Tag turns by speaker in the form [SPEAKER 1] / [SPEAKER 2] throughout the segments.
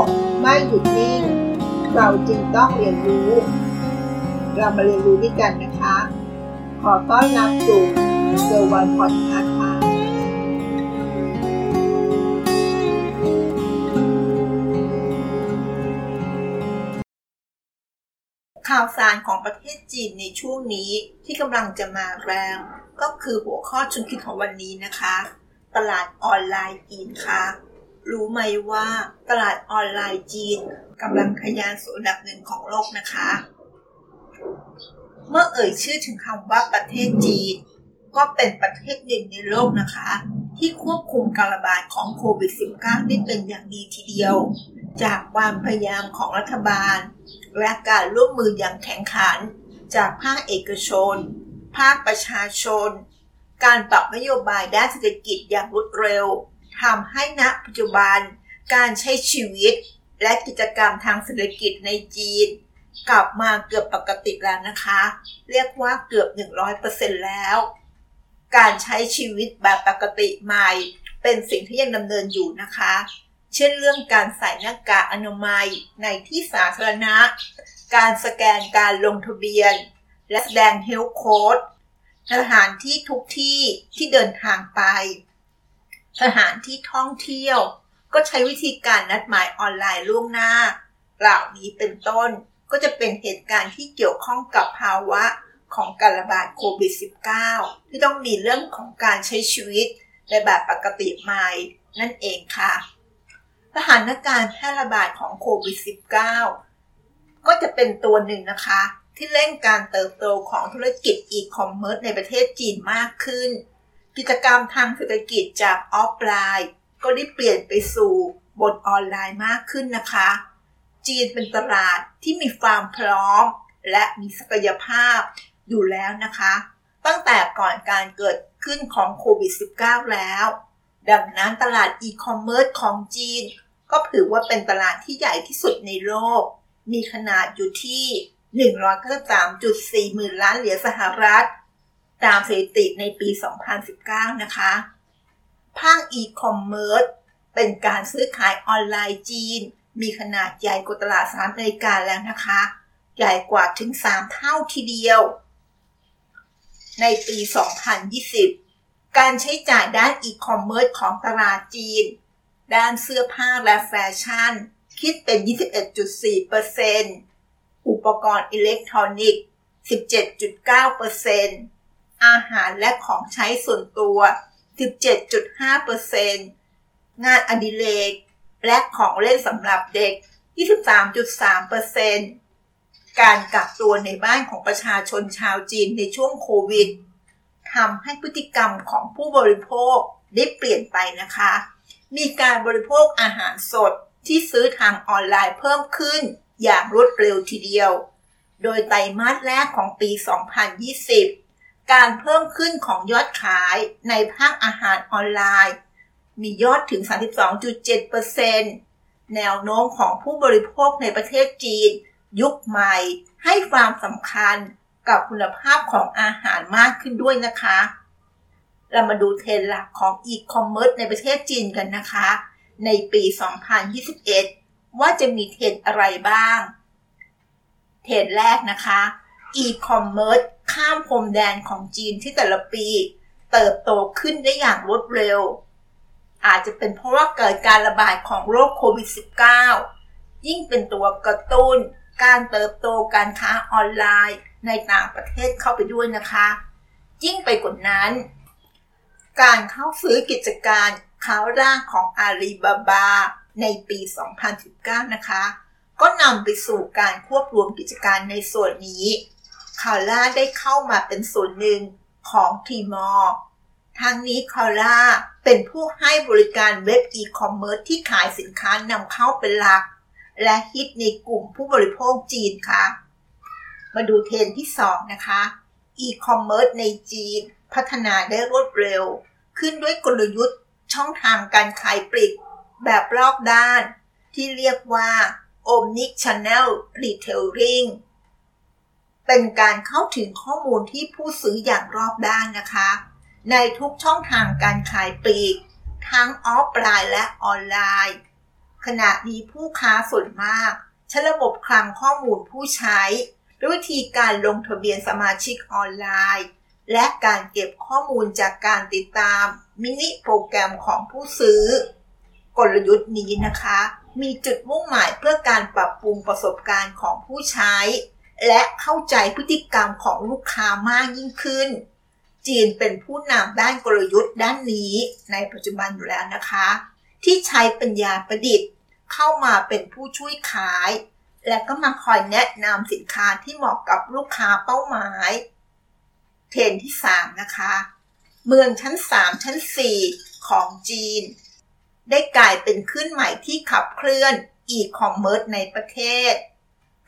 [SPEAKER 1] กไม่หยุดนิ่ง เราจึงต้องเรียนรู้ เรามาเรียนรู้ด้วยกันนะคะ ขอต้อนรับสู่เซอร์วันพอดคาส์ค่ะข่าวสารของประเทศจีนในช่วงนี้ที่กำลังจะมาแรง ก็คือหัวข้อชุนคิดของวันนี้นะคะ ตลาดออนไลน์จีนค่ะ รู้ไหมว่าตลาดออนไลน์จีนกำลังทะยานสู่อันดับหนึ่งของโลกนะคะ เมื่อเอ่ยชื่อถึงคำว่าประเทศจีน ก็เป็นประเทศหนึ่งในโลกนะคะ ที่ควบคุมการระบาดของโควิด -19 ได้เป็นอย่างดีทีเดียว จากความพยายามของรัฐบาล และการร่วมมืออย่างแข็งขัน จากภาคเอกชน ภาคประชาชน การปรับนโยบายด้านเศรษฐกิจอย่างรวดเร็ว ทำให้ณปัจจุบันการใช้ชีวิตและกิจกรรมทางเศรษฐกิจในจีน กลับมาเกือบปกติแล้วนะคะ เรียกว่าเกือบ 100%แล้ว การใช้ชีวิตแบบปกติใหม่ เป็นสิ่งที่ยังดำเนินอยู่นะคะ เช่นเรื่องการใส่หน้ากากอนามัยในที่สาธารณะ การสแกนการลงทะเบียน และแสดงเฮลโค้ดสถานที่ทุกที่ที่เดินทางไป สถานที่ท่องเที่ยว ก็ใช้วิธีการนัดหมายออนไลน์ล่วงหน้า เหล่านี้เป็นต้นก็จะเป็นเหตุการณ์ที่เกี่ยวข้องกับภาวะของการระบาดโควิด -19 ที่ต้องมีเรื่องของการใช้ชีวิตในแบบปกติใหม่นั่นเองค่ะสถานการณ์แพร่ระบาดของโควิด -19 ก็จะเป็นตัวหนึ่งนะคะ ที่เร่งการเติบโตของธุรกิจอีคอมเมิร์ซในประเทศจีนมากขึ้น กิจกรรมทางเศรษฐกิจจากออฟไลน์ ก็ได้เปลี่ยนไปสู่บนออนไลน์มากขึ้นนะคะ จีนเป็นตลาดที่มีความพร้อม และมีศักยภาพอยู่แล้วนะคะ ตั้งแต่ก่อนการเกิดขึ้นของโควิด -19 แล้ว ดังนั้นตลาดอีคอมเมิร์ซของจีน ก็ถือว่าเป็นตลาดที่ใหญ่ที่สุดในโลก มีขนาดอยู่ที่ 193.4หมื่นล้านเหรียญสหรัฐ ตามสถิติในปี 2019 นะคะ ภาคอีคอมเมิร์ซเป็นการซื้อขายออนไลน์จีน มีขนาดใหญ่กว่าตลาดสหรัฐอเมริกาแล้วนะคะ ใหญ่กว่าถึง 3 เท่าทีเดียว ในปี 2020 การใช้จ่ายด้านอีคอมเมิร์ซของตลาดจีน ด้านเสื้อผ้าและแฟชั่น คิดเป็น 21.4%อุปกรณ์อิเล็กทรอนิกส์ 17.9% อาหารและของใช้ส่วนตัว 17.5%งานอดิเรกและของเล่นสำหรับเด็ก 23.3%การกักตัวในบ้านของประชาชนชาวจีนในช่วงโควิดทำให้พฤติกรรมของผู้บริโภคได้เปลี่ยนไปนะคะ มีการบริโภคอาหารสดที่ซื้อทางออนไลน์เพิ่มขึ้นอย่างรวดเร็วทีเดียว โดยไตรมาสแรกของปี 2020 การเพิ่มขึ้นของยอดขายในภาคอาหารออนไลน์ มียอดถึง 32.7%แนวโน้มของผู้บริโภคในประเทศจีน ยุคใหม่ให้ความสำคัญกับคุณภาพของอาหารมากขึ้นด้วยนะคะ เรามาดูเทรนด์หลักของอีคอมเมิร์ซในประเทศจีนกันนะคะ ในปี 2021 ว่าจะมีเทรนด์อะไรบ้าง เทรนด์แรกนะคะ อีคอมเมิร์ซข้ามพรมแดนของจีนที่แต่ละปี เติบโตขึ้นได้อย่างรวดเร็ว อาจจะเป็นเพราะว่าเกิดการระบาดของโรคโควิด -19 ยิ่งเป็นตัวกระตุ้น การเติบโตการค้าออนไลน์ในต่างประเทศเข้าไปด้วยนะคะ ยิ่งไปกว่านั้น การเข้าซื้อกิจการค้าร่างของอาลีบาบาในปี 2019 นะคะ ก็นำไปสู่การควบรวมกิจการในส่วนนี้ Kaola ได้เข้ามาเป็นส่วนหนึ่งของ Tmall ทั้งนี้ Kaola เป็นผู้ให้บริการเว็บอีคอมเมิร์ซที่ขายสินค้านำเข้าเป็นหลัก และฮิตในกลุ่มผู้บริโภคจีนค่ะ มาดูเทรนด์ที่ 2 นะคะอีคอมเมิร์ซในจีน พัฒนาได้รวดเร็ว ขึ้นด้วยกลยุทธ์ช่องทางการขายปลีกแบบรอบด้าน ที่เรียกว่า Omni Channel Retailing เป็นการเข้าถึงข้อมูลที่ผู้ซื้ออย่างรอบด้านนะคะ ในทุกช่องทางการขายปลีก ทั้งออฟไลน์และออนไลน์ ขณะนี้ผู้ค้าส่วนมากใช้ระบบคลังข้อมูลผู้ใช้ด้วยวิธีการลงทะเบียนสมาชิกออนไลน์ และการเก็บข้อมูลจากการติดตามมินิโปรแกรมของผู้ซื้อ กลยุทธ์นี้นะคะ มีจุดมุ่งหมายเพื่อการปรับปรุงประสบการณ์ของผู้ใช้ และเข้าใจพฤติกรรมของลูกค้ามากยิ่งขึ้น จีนเป็นผู้นำด้านกลยุทธ์ด้านนี้ในปัจจุบันอยู่แล้วนะคะ ที่ใช้ปัญญาประดิษฐ์ เข้ามาเป็นผู้ช่วยขาย และก็มาคอยแนะนำสินค้าที่เหมาะกับลูกค้าเป้าหมาย เทรนที่ 3 นะคะ เมืองชั้น 3 ชั้น 4 ของจีน ได้กลายเป็นขึ้นใหม่ที่ขับเคลื่อนอีคอมเมิร์ซในประเทศ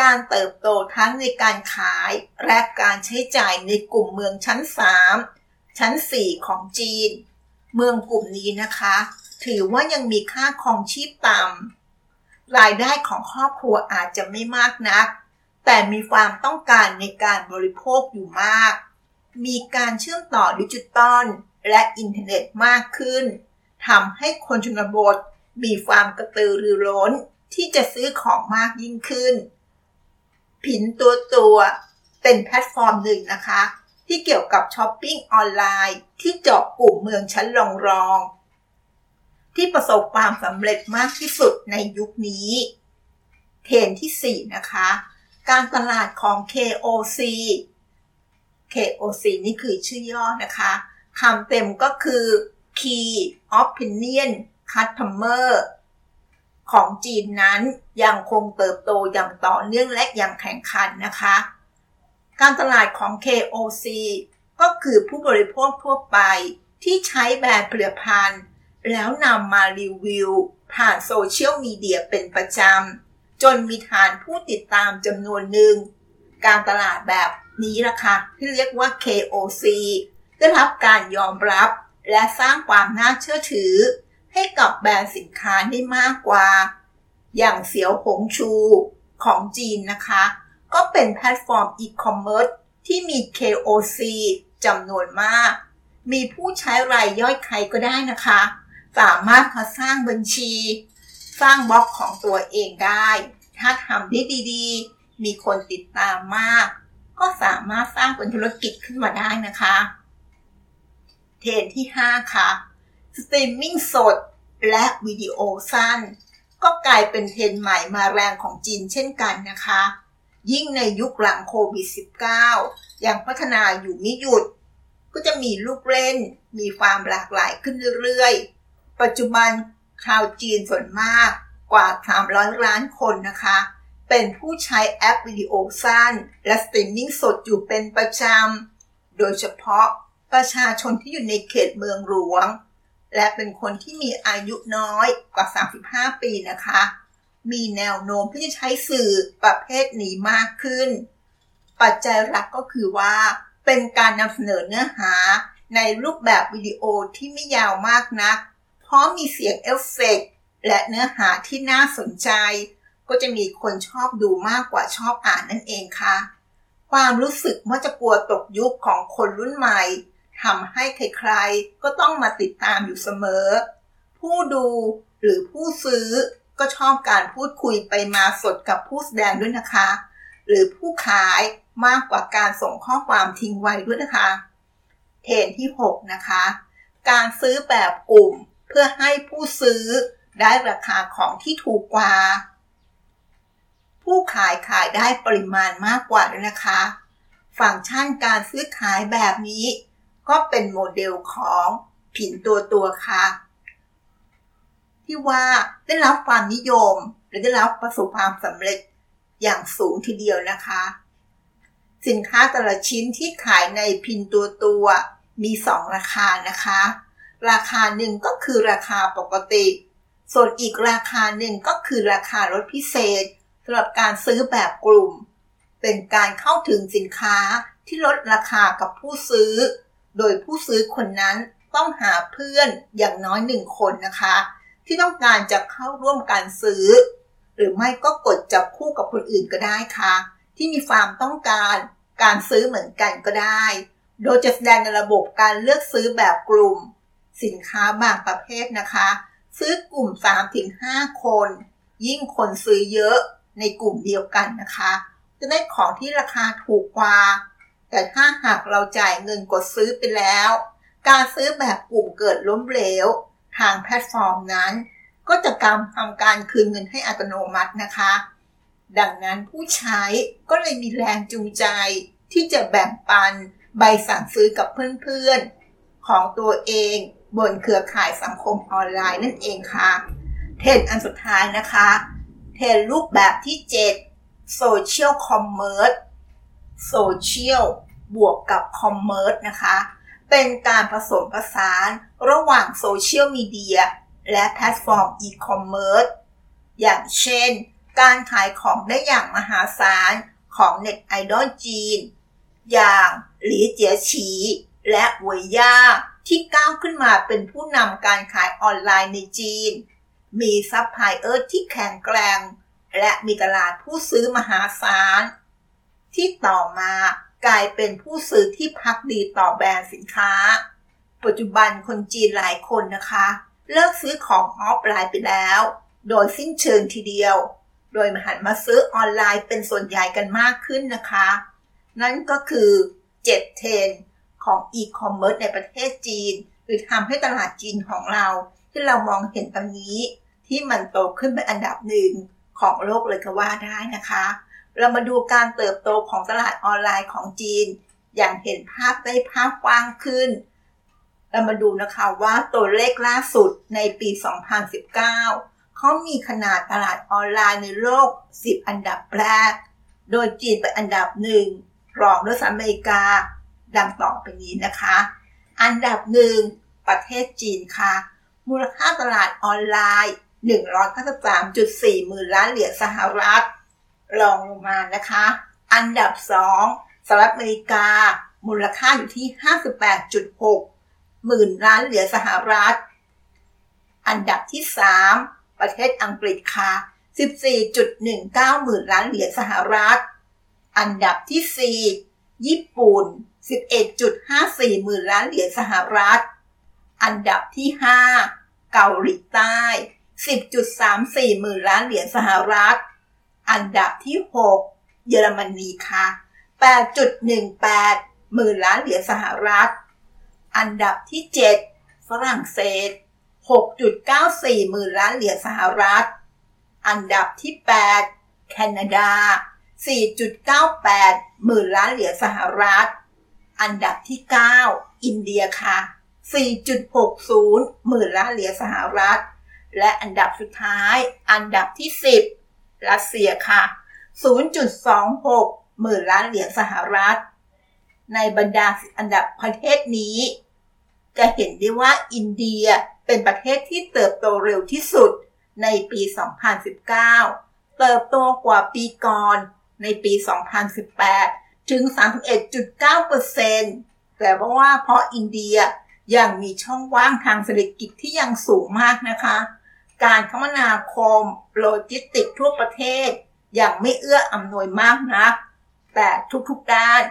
[SPEAKER 1] การเติบโตทั้งในการขายและการใช้จ่ายในกลุ่มเมืองชั้น 3 ชั้น 4 ของจีน เมืองกลุ่มนี้นะคะ ถือว่ายังมีค่าครองชีพต่ำรายได้ของครอบครัวอาจจะไม่มากนัก แต่มีความต้องการในการบริโภคอยู่มาก มีการเชื่อมต่อดิจิตอลและอินเทอร์เน็ตมากขึ้นทำให้คนชนบทมีความกระตือรือร้นที่จะซื้อของมากยิ่งขึ้น พินตัวตัวเป็นแพลตฟอร์มหนึ่งนะคะ ที่เกี่ยวกับช้อปปิ้งออนไลน์ ที่เจาะกลุ่มเมืองชั้นรองรอง ที่ประสบความสำเร็จมากที่สุดในยุคนี้ เทรนด์ที่ 4 นะคะ การตลาดของ KOC KOC นี่คือชื่อย่อนะคะคำเต็มก็คือ Key Opinion Customer ของจีนนั้นยังคงเติบโตอย่างต่อเนื่องและอย่างแข่งขันนะคะ การตลาดของ KOC ก็คือผู้บริโภคทั่วไปที่ใช้แบรนด์ผลิตภัณฑ์ แล้วนำมารีวิว ผ่านโซเชียลมีเดียเป็นประจำ จนมีฐานผู้ติดตามจำนวนหนึ่ง การตลาดแบบนี้ล่ะค่ะที่เรียกว่า KOC ได้รับการยอมรับและสร้างความน่าเชื่อถือ ให้กับแบรนด์สินค้าได้มากกว่า อย่างเสียวหงชูของจีนนะคะ ก็เป็นแพลตฟอร์มอีคอมเมิร์ซที่มี KOC จำนวนมาก มีผู้ใช้รายย่อยใครก็ได้นะคะ สามารถมาสร้างบัญชี สร้างบล็อกของตัวเองได้ ถ้าทำได้ดีๆ มีคนติดตามมาก ก็สามารถสร้างเป็นธุรกิจขึ้นมาได้นะคะ เทรนด์ที่ 5 ค่ะ สตรีมมิ่งสด และวิดีโอสั้น ก็กลายเป็นเทรนด์ใหม่มาแรงของจีนเช่นกันนะคะ ยิ่งในยุคหลังโควิด -19 ยังพัฒนาอยู่ไม่หยุด ก็จะมีลูกเล่น มีความหลากหลายขึ้นเรื่อยๆ ปัจจุบันชาวจีนส่วนมากกว่า 300 ล้านคนนะคะ เป็นผู้ใช้แอปวิดีโอสั้น และสตรีมมิ่งสดอยู่เป็นประจำ โดยเฉพาะประชาชนที่อยู่ในเขตเมืองหลวง และเป็นคนที่มีอายุน้อยกว่า 35 ปีนะคะ มีแนวโน้มที่จะใช้สื่อประเภทนี้มากขึ้น ปัจจัยหลักก็คือว่า เป็นการนำเสนอเนื้อหาในรูปแบบวิดีโอที่ไม่ยาวมากนัก เพราะมีเสียงเอฟเฟกต์และเนื้อหาที่น่าสนใจ ก็จะมีคนชอบดูมากกว่าชอบอ่านนั่นเองค่ะ ความรู้สึกว่าจะกลัวตกยุคของคนรุ่นใหม่ ทำให้ใครๆ ก็ต้องมาติดตามอยู่เสมอ ผู้ดูหรือผู้ซื้อก็ชอบการพูดคุยไปมาสดกับผู้แสดงด้วยนะคะ หรือผู้ขายมากกว่าการส่งข้อความทิ้งไว้ด้วยนะคะ เทรนที่ 6 นะคะ การซื้อแบบกลุ่มเพื่อให้ผู้ซื้อได้ราคาของที่ถูกกว่า ผู้ขายขายได้ปริมาณมากกว่าด้วยนะคะ ฟังก์ชันการซื้อขายแบบนี้ ก็เป็นโมเดลของผินตัวตัวค่ะ ที่ว่าได้รับความนิยมและได้รับประสบความสำเร็จอย่างสูงทีเดียวนะคะ สินค้าแต่ละชิ้นที่ขายในพินตัวตัวมี 2 ราคานะคะ ราคาหนึ่งก็คือราคาปกติ ส่วนอีกราคาหนึ่งก็คือราคาลดพิเศษสำหรับการซื้อแบบกลุ่ม เป็นการเข้าถึงสินค้าที่ลดราคากับผู้ซื้อ โดยผู้ซื้อคนนั้นต้องหาเพื่อนอย่างน้อยหนึ่งคนนะคะ ที่ต้องการจะเข้าร่วมการซื้อ หรือไม่ก็กดจับคู่กับคนอื่นก็ได้ค่ะ ที่มีความต้องการการซื้อเหมือนกันก็ได้ โดยจะแสดงในระบบการเลือกซื้อแบบกลุ่ม สินค้าบางประเภทนะคะ ซื้อกลุ่ม 3-5 คน ยิ่งคนซื้อเยอะในกลุ่มเดียวกันนะคะ จะได้ของที่ราคาถูกกว่า แต่ถ้าหากเราจ่ายเงินกดซื้อไปแล้ว การซื้อแบบกลุ่มเกิดล้มเหลว ทางแพลตฟอร์มนั้น ก็จะกำทำการคืนเงินให้อัตโนมัตินะคะ ดังนั้นผู้ใช้ก็เลยมีแรงจูงใจที่จะแบ่งปันใบสั่งซื้อกับเพื่อนๆ ของตัวเองบนเครือข่ายสังคมออนไลน์นั่นเองค่ะ เทรนด์อันสุดท้ายนะคะ เทรนด์รูปแบบที่ 7 Social Commerce Social บวกกับ Commerce นะคะ เป็นการผสมผสานระหว่างโซเชียลมีเดียและแพลตฟอร์มอีคอมเมิร์ซอย่างเช่น การขายของได้อย่างมหาศาลของเน็ตไอดอลจีน อย่างหลีเจียฉีและเวยย่าที่ก้าวขึ้นมาเป็นผู้นำการขายออนไลน์ในจีน มีซัพพลายเออร์ที่แข็งแกร่ง และมีตลาดผู้ซื้อมหาศาล ที่ต่อมากลายเป็นผู้ซื้อที่ภักดีต่อแบรนด์สินค้า ปัจจุบันคนจีนหลายคนนะคะ เลิกซื้อของออฟไลน์ไปแล้ว โดยสิ้นเชิงทีเดียว โดยมาหันมาซื้อออนไลน์เป็นส่วนใหญ่กันมากขึ้นนะคะ นั่นก็คือ7เทรนด์ของอีคอมเมิร์ซในประเทศจีน หรือทำให้ตลาดจีนของเราที่เรามองเห็นตอนนี้ ที่มันโตขึ้นเป็นอันดับหนึ่งของโลกเลยก็ว่าได้นะคะ เรามาดูการเติบโตของตลาดออนไลน์ของจีน อย่างเห็นภาพได้ภาพกว้างขึ้น เรามาดูนะคะว่าตัวเลขล่าสุดในปี 2019 เขามีขนาดตลาดออนไลน์ในโลก 10 อันดับแรก โดยจีนเป็นอันดับหนึ่งรองด้วยสหรัฐอเมริกา ดังต่อไปนี้นะคะ อันดับหนึ่งประเทศจีนค่ะ มูลค่าตลาดออนไลน์ 193.4หมื่นล้านเหรียญสหรัฐ รองลงมานะคะ อันดับสองสหรัฐอเมริกา มูลค่าอยู่ที่ 58.6 หมื่นล้านเหรียญสหรัฐ อันดับที่ 3 ประเทศอังกฤษค่ะ 14.19 หมื่นล้านเหรียญสหรัฐ อันดับที่ 4 ญี่ปุ่น 11.54 หมื่นล้านเหรียญสหรัฐ อันดับที่ 5 เกาหลีใต้ 10.34 หมื่นล้านเหรียญสหรัฐ อันดับที่ 6 เยอรมนีค่ะ 8.18 หมื่นล้านเหรียญสหรัฐ อันดับที่ 7 ฝรั่งเศส 6.94 หมื่นล้านเหรียญสหรัฐ อันดับที่ 8 แคนาดา 4.98 หมื่นล้านเหรียญสหรัฐ อันดับที่ 9 อินเดียค่ะ 4.60 หมื่นล้านเหรียญสหรัฐ และอันดับสุดท้าย อันดับที่ 10 รัสเซียค่ะ 0.26 หมื่นล้านเหรียญสหรัฐ ในบรรดาอันดับประเทศนี้ จะเห็นได้ว่าอินเดียเป็นประเทศที่เติบโตเร็วที่สุดในปี 2019 เติบโตกว่าปีก่อนในปี 2018 ถึง 31.9%แต่เพราะว่าเพราะอินเดียยังมีช่องว่างทางเศรษฐกิจที่ยังสูงมากนะคะ การคมนาคมโลจิสติกส์ทั่วประเทศยังไม่เอื้ออำนวยมากนัก แต่ทุกๆด้าน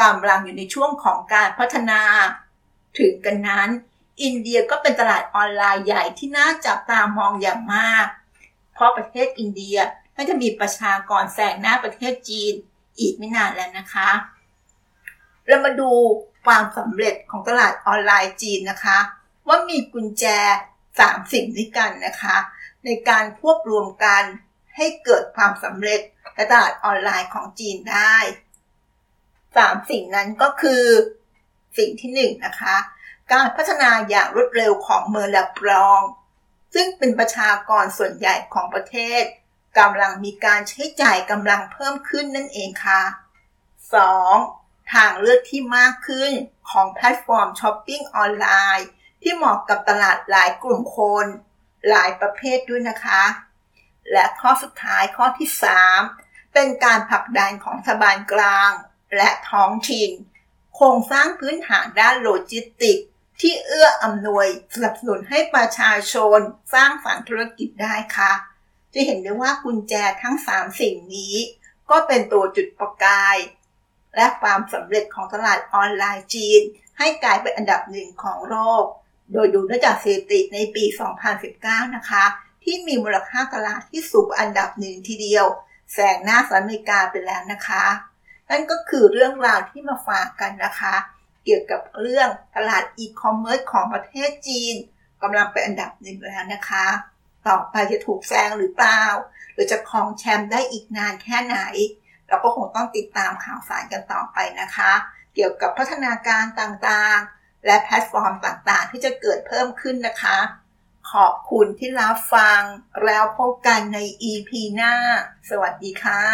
[SPEAKER 1] กำลังอยู่ในช่วงของการพัฒนา ถึงกระนั้น อินเดียก็เป็นตลาดออนไลน์ใหญ่ที่น่าจับตามองอย่างมาก เพราะประเทศอินเดียก็จะมีประชากรแซงหน้าประเทศจีนอีกไม่นานแล้วนะคะ เรามาดูความสำเร็จของตลาดออนไลน์จีนนะคะ ว่ามีกุญแจ 3 สิ่งด้วยกันนะคะ ในการควบรวมกันให้เกิดความสำเร็จในตลาดออนไลน์ของจีนได้ 3 สิ่งนั้นก็คือสิ่งที่1นนะคะ การพัฒนาอย่างรวดเร็วของเมืองลับรอง ซึ่งเป็นประชากรส่วนใหญ่ของประเทศกำลังมีการใช้จ่ายกำลังเพิ่มขึ้นนั่นเองค่ะ 2. ทางเลือกที่มากขึ้นของแพลตฟอร์มช้อปปิ้งออนไลน์ ที่เหมาะกับตลาดหลายกลุ่มคน หลายประเภทด้วยนะคะ และข้อสุดท้ายข้อที่ 3 เป็นการผลักดันของรัฐบาลกลาง และท้องถิ่น โครงสร้างพื้นฐานด้านโลจิสติกส์ ที่เอื้ออำนวยสนับสนุนให้ประชาชนสร้างฝันธุรกิจได้ค่ะ จะเห็นได้ว่ากุญแจทั้ง 3 สิ่งนี้ ก็เป็นตัวจุดประกายและความสำเร็จของตลาดออนไลน์จีน ให้กลายเป็นอันดับหนึ่งของโลก โดยดูได้จากสถิติในปี 2019 นะคะ ที่มีมูลค่าตลาดที่สูงอันดับหนึ่งทีเดียว แซงหน้าสหรัฐอเมริกาไปแล้วนะคะ นั่นก็คือเรื่องราวที่มาฝากกันนะคะ เกี่ยวกับเรื่องตลาดอีคอมเมิร์ซของประเทศจีนกำลังเป็นอันดับหนึ่งแล้วนะคะ ต่อไปจะถูกแซงหรือเปล่า หรือจะครองแชมป์ได้อีกนานแค่ไหน เราก็คงต้องติดตามข่าวสารกันต่อไปนะคะ เกี่ยวกับพัฒนาการต่างๆ และแพลตฟอร์มต่างๆ ที่จะเกิดเพิ่มขึ้นนะคะ ขอบคุณที่รับฟัง แล้วพบกันใน EP หน้า สวัสดีค่ะ